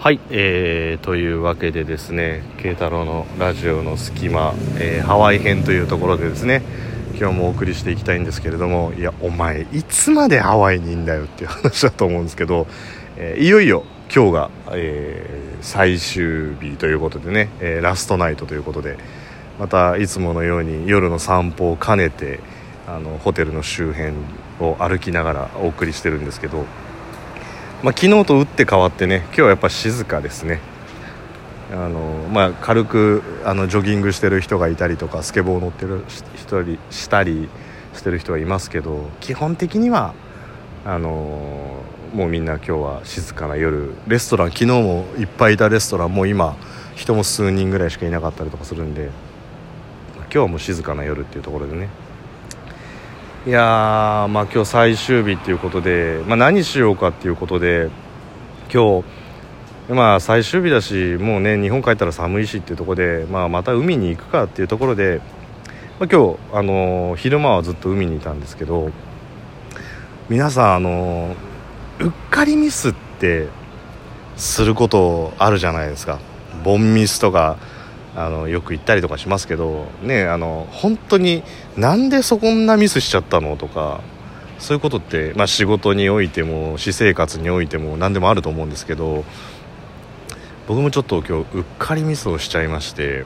はい、えー、というわけでですね慶太郎のラジオの隙間、えー、ハワイ編というところでですね今日もお送りしていきたいんですけれどもいやお前いつまでハワイにいんだよっていう話だと思うんですけど、えー、いよいよ今日が、えー、最終日ということでね、え、ラストナイトということでまたいつものように夜の散歩を兼ねてあのホテルの周辺を歩きながらお送りしてるんですけどまあ、昨日と打って変わってね今日はやっぱ静かですね。あの、まあ、軽くあのジョギングしてる人がいたりとかスケボー乗ってる人したりしてる人はいますけど基本的にはあのもうみんな今日は静かな夜。レストラン昨日もいっぱいいたレストランもう今人も数人ぐらいしかいなかったりとかするんで今日はもう静かな夜っていうところでね。いやまあ今日最終日っていうことで、まあ、何しようかっていうことで今日まあ最終日だしもうね日本帰ったら寒いしっていうところで、まあ、また海に行くかっていうところで、まあ、今日、あのー、昼間はずっと海にいたんですけど皆さん、あのー、うっかりミスってすることあるじゃないですか。ボンミスとかあのよく行ったりとかしますけどねあの本当になんでそんなミスしちゃったのとかそういうことって、まあ、仕事においても私生活においても何でもあると思うんですけど僕もちょっと今日うっかりミスをしちゃいまして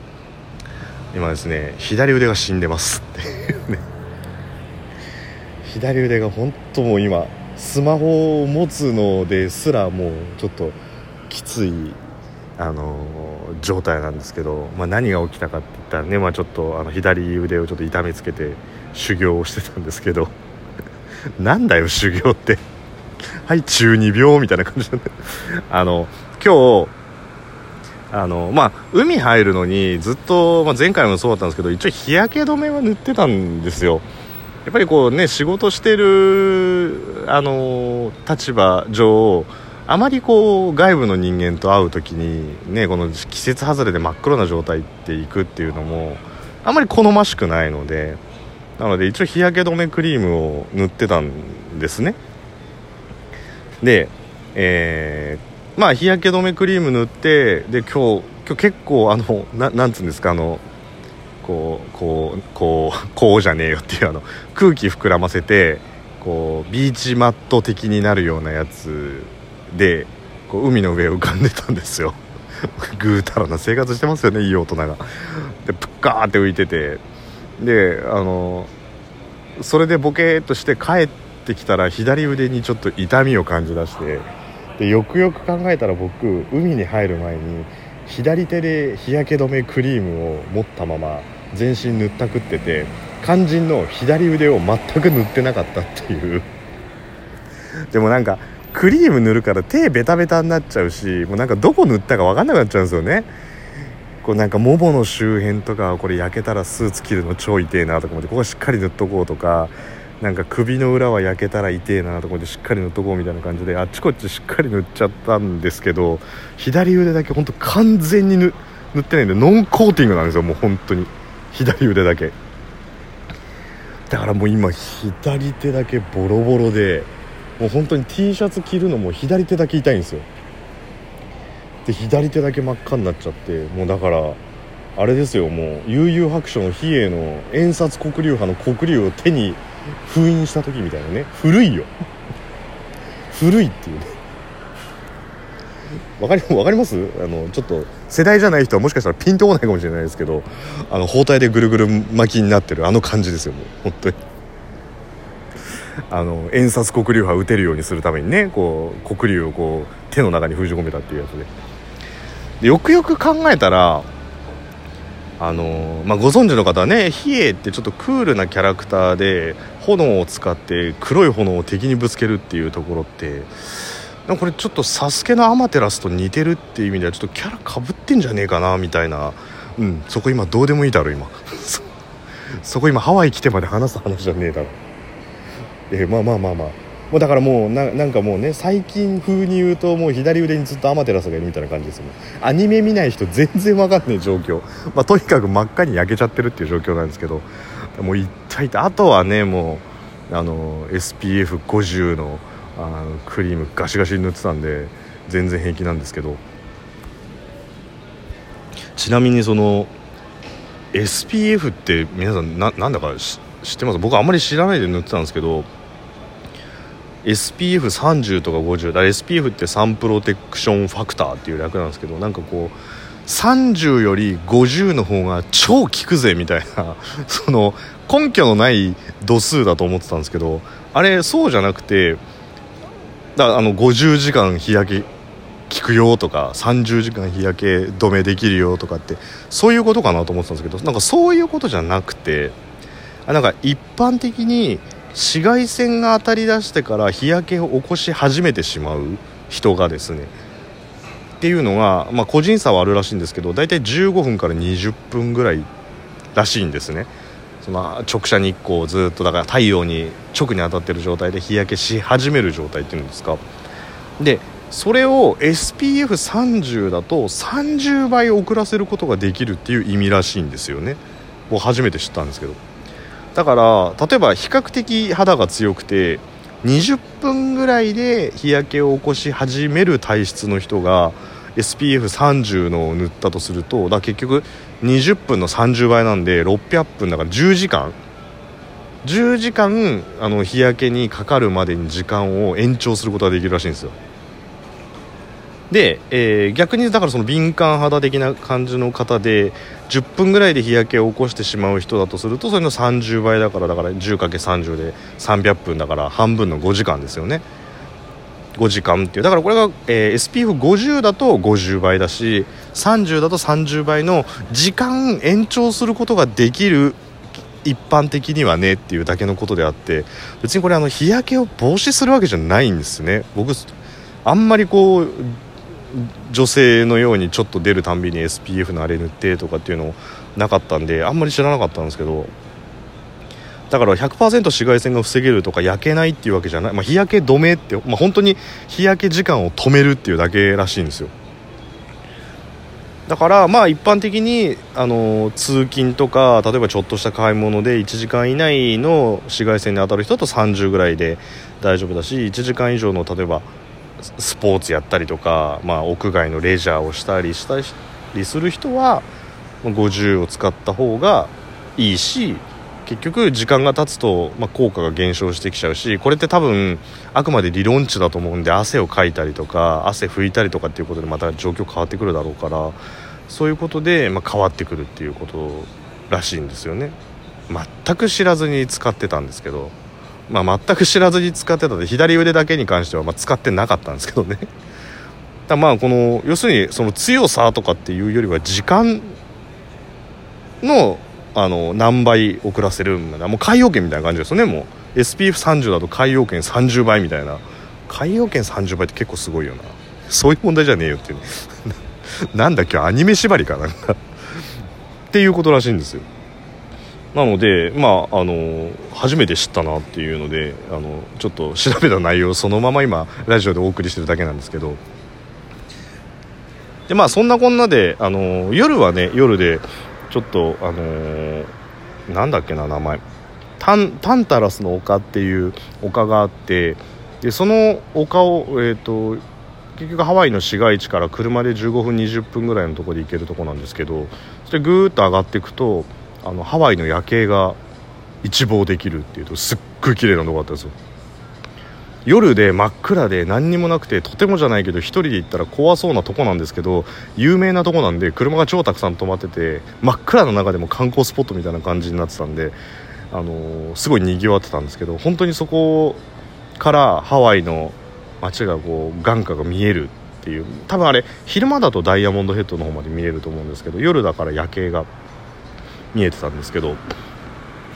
今ですね左腕が死んでますって。いうね左腕が本当もう今スマホを持つのですらもうちょっときついあの状態なんですけど、まあ、何が起きたかって言ったらね、まあ、ちょっとあの左腕をちょっと痛めつけて修行をしてたんですけど なんだよ修行って。はい中二病みたいな感じで あの今日あのまあ海入るのにずっと、まあ、前回もそうだったんですけど一応日焼け止めは塗ってたんですよ。やっぱりこうね仕事してるあの立場上あまりこう外部の人間と会う時にねこの季節外れで真っ黒な状態っていくっていうのもあまり好ましくないのでなので一応日焼け止めクリームを塗ってたんですね。でえー、まあ日焼け止めクリーム塗ってで今日今日結構あのななんつうんですかあのこうこうこう こうじゃねえよっていうあの空気膨らませてこうビーチマット的になるようなやつでこう海の上浮かんでたんですよ。ぐうたらな生活してますよねいい大人が。でプッカーって浮いてて。であのそれでボケーっとして帰ってきたら左腕にちょっと痛みを感じだして。でよくよく考えたら僕海に入る前に左手で日焼け止めクリームを持ったまま全身塗ったくってて肝心の左腕を全く塗ってなかったっていう。でもなんかクリーム塗るから手ベタベタになっちゃうしもうなんかどこ塗ったか分かんなくなっちゃうんですよね。こうなんかももの周辺とかこれ焼けたらスーツ着るの超痛えなとか思ってここしっかり塗っとこうとかなんか首の裏は焼けたら痛えなとか思ってしっかり塗っとこうみたいな感じであっちこっちしっかり塗っちゃったんですけど左腕だけ本当完全に塗ってないんでノンコーティングなんですよもう本当に。左腕だけ。だからもう今左手だけボロボロでもう本当に T シャツ着るのも左手だけ痛いんですよ。で左手だけ真っ赤になっちゃってもうだからあれですよもう悠々白書の比叡の遠札黒竜派の黒竜を手に封印した時みたいなね。古いよ。古いっていうね。わかりわかります？あのちょっと世代じゃない人はもしかしたらピンとこないかもしれないですけどあの包帯でぐるぐる巻きになってるあの感じですよもう本当に。あの遠札黒竜派打てるようにするためにねこう黒竜をこう手の中に封じ込めたっていうやつで。でよくよく考えたらあのまあ、ご存知の方はね比叡ってちょっとクールなキャラクターで炎を使って黒い炎を敵にぶつけるっていうところってこれちょっとサスケのアマテラスと似てるっていう意味ではちょっとキャラかぶってんじゃねえかなみたいな。うんそこ今どうでもいいだろ今。そこ今ハワイ来てまで話す話じゃねえだろ。え、まあまあまあまあ。もうだからもうななんかもうね最近風に言うともう左腕にずっとアマテラスがいるみたいな感じですよねアニメ見ない人全然わかんない状況、まあ、とにかく真っ赤に焼けちゃってるっていう状況なんですけど。もう一体あとはねもうあの SPF50 のあのクリームガシガシ塗ってたんで全然平気なんですけど。ちなみにその SPF って皆さんななんだか知知ってます？僕あんまり知らないで塗ってたんですけど SPF30 とか50だ SPF ってサンプロテクションファクターっていう略なんですけどなんかこう30より50の方が超効くぜみたいな その根拠のない度数だと思ってたんですけどあれそうじゃなくてだあの50時間日焼け効くよとか30時間日焼け止めできるよとかってそういうことかなと思ってたんですけどなんかそういうことじゃなくてなんか一般的に紫外線が当たりだしてから日焼けを起こし始めてしまう人がですね。っていうのが、まあ、個人差はあるらしいんですけど大体15分から20分ぐらいらしいんですね。その直射日光をずっとだから太陽に直に当たってる状態で日焼けし始める状態っていうんですか。でそれを SPF30 だと30倍遅らせることができるっていう意味らしいんですよね。僕初めて知ったんですけど。だから例えば比較的肌が強くて20分ぐらいで日焼けを起こし始める体質の人が SPF30 のを塗ったとするとだ結局20分の30倍なんで600分だから10時間。10時間あの日焼けにかかるまでに時間を延長することができるらしいんですよ。で、えー、逆にだからその敏感肌的な感じの方で10分ぐらいで日焼けを起こしてしまう人だとするとそれの30倍だからだから 10×30 で300分だから半分の5時間ですよね。5時間っていう。だからこれが、えー、SPF50 だと50倍だし30だと30倍の時間延長することができる一般的にはねっていうだけのことであって別にこれあの日焼けを防止するわけじゃないんですね。僕あんまりこう女性のようにちょっと出るたんびに SPF のあれ塗ってとかっていうのなかったんであんまり知らなかったんですけどだから100%紫外線が防げるとか焼けないっていうわけじゃない、まあ、日焼け止めって、まあ、本当に日焼け時間を止めるっていうだけらしいんですよ。だからまあ一般的にあの通勤とか例えばちょっとした買い物で1時間以内の紫外線に当たる人だと30ぐらいで大丈夫だし1時間以上の例えばスポーツやったりとか、まあ、屋外のレジャーをしたりしたりする人は50を使った方がいいし結局時間が経つと、まあ、効果が減少してきちゃうしこれって多分あくまで理論値だと思うんで汗をかいたりとか汗拭いたりとかっていうことでまた状況変わってくるだろうからそういうことで、まあ、変わってくるっていうことらしいんですよね。全く知らずに使ってたんですけど。まあ、全く知らずに使ってたで左腕だけに関してはま使ってなかったんですけどね。だまあこの要するにその強さとかっていうよりは時間のあの何倍遅らせるんだもう海洋圏みたいな感じですよね。もう SPF30 だと海洋圏30倍みたいな。海洋圏30倍って結構すごいよな。そういう問題じゃねえよっていう、ね、なんだ今日アニメ縛りかなんか。っていうことらしいんですよ。なので、まあ、あの初めて知ったなっていうのであのちょっと調べた内容そのまま今ラジオでお送りしてるだけなんですけど。でまあそんなこんなであの夜はね夜でちょっとあのなんだっけな名前。タンタンタラスの丘っていう丘があってでその丘を、えーと、結局ハワイの市街地から車で15分20分ぐらいのところで行けるとこなんですけどそれぐーっと上がっていくとあのハワイの夜景が一望できるっていうとすっごい綺麗なとこだったんですよ。夜で真っ暗で何にもなくてとてもじゃないけど1人で行ったら怖そうなとこなんですけど有名なとこなんで車が超たくさん止まってて真っ暗な中でも観光スポットみたいな感じになってたんで、あのー、すごいにぎわってたんですけど本当にそこからハワイの街がこう眼下が見えるっていう多分あれ昼間だとダイヤモンドヘッドの方まで見えると思うんですけど夜だから夜景が見えてたんですけど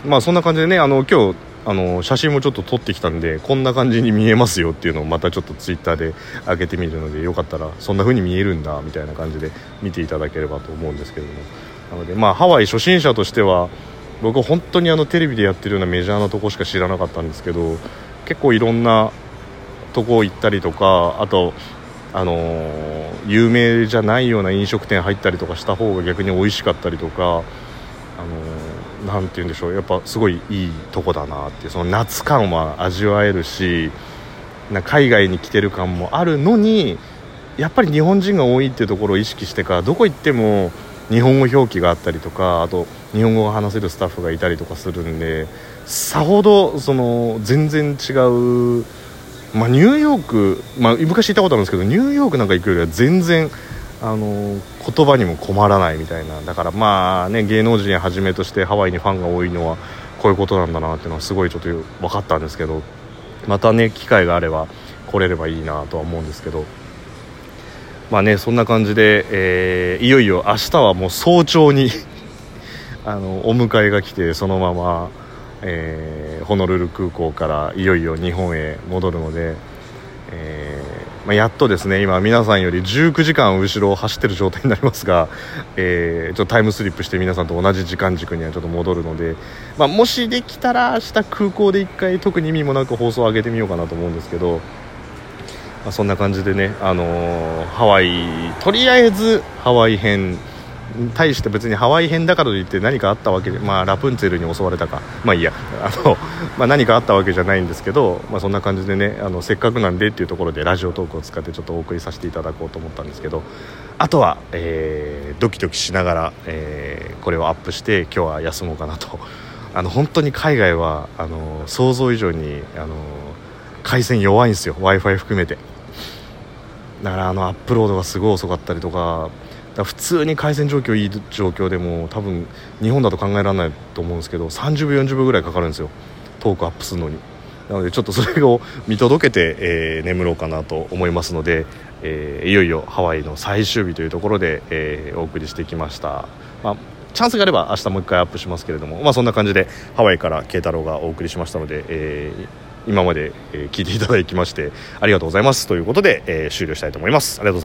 まあそんな感じでねあの今日あの写真もちょっと撮ってきたんでこんな感じに見えますよっていうのをまたちょっとツイッターで上げてみるのでよかったらそんな風に見えるんだみたいな感じで見ていただければと思うんですけども。なのでまあハワイ初心者としては僕本当にあのテレビでやってるようなメジャーなとこしか知らなかったんですけど結構いろんなとこ行ったりとかあとあの、有名じゃないような飲食店入ったりとかした方が逆に美味しかったりとかあのなんて言うんでしょう。やっぱすごいいいとこだなってその夏感は味わえるしな海外に来てる感もあるのにやっぱり日本人が多いっていうところを意識してからどこ行っても日本語表記があったりとかあと日本語が話せるスタッフがいたりとかするんでさほどその全然違う、まあ、ニューヨーク、まあ、昔行ったことあるんですけどニューヨークなんか行くよりは全然あの言葉にも困らないみたいな。だからまあね芸能人はじめとしてハワイにファンが多いのはこういうことなんだなっていうのはすごいちょっと分かったんですけどまたね機会があれば来れればいいなとは思うんですけど。まあねそんな感じで、えー、いよいよ明日はもう早朝に あのお迎えが来てそのまま、えー、ホノルル空港からいよいよ日本へ戻るので、まあ、やっとですね今皆さんより19時間後ろを走ってる状態になりますが、えー、ちょっとタイムスリップして皆さんと同じ時間軸にはちょっと戻るので、まあ、もしできたら明日空港で1回特に意味もなく放送を上げてみようかなと思うんですけどまあ、そんな感じでね、あのー、ハワイとりあえずハワイ編対して別にハワイ編だからといって何かあったわけで、まあ、ラプンツェルに襲われたか。まあいいや。あの、まあ、何かあったわけじゃないんですけど、まあ、そんな感じでねあのせっかくなんでっていうところでラジオトークを使ってちょっとお送りさせていただこうと思ったんですけどあとは、えー、ドキドキしながら、えー、これをアップして今日は休もうかなと。あの本当に海外はあの想像以上にあの回線弱いんですよ。w i f i 含めて。だからあのアップロードがすごい遅かったりとか普通に回線状況いい状況でも多分日本だと考えられないと思うんですけど30秒40秒ぐらいかかるんですよ。トークアップするのに。なのでちょっとそれを見届けて、えー、眠ろうかなと思いますので、えー、いよいよハワイの最終日というところで、えー、お送りしてきました、まあ、チャンスがあれば明日もう一回アップしますけれども、まあ、そんな感じでハワイから慶太郎がお送りしましたので、えー今まで、え聞いていただきましてありがとうございますということで、え終了したいと思います。ありがとう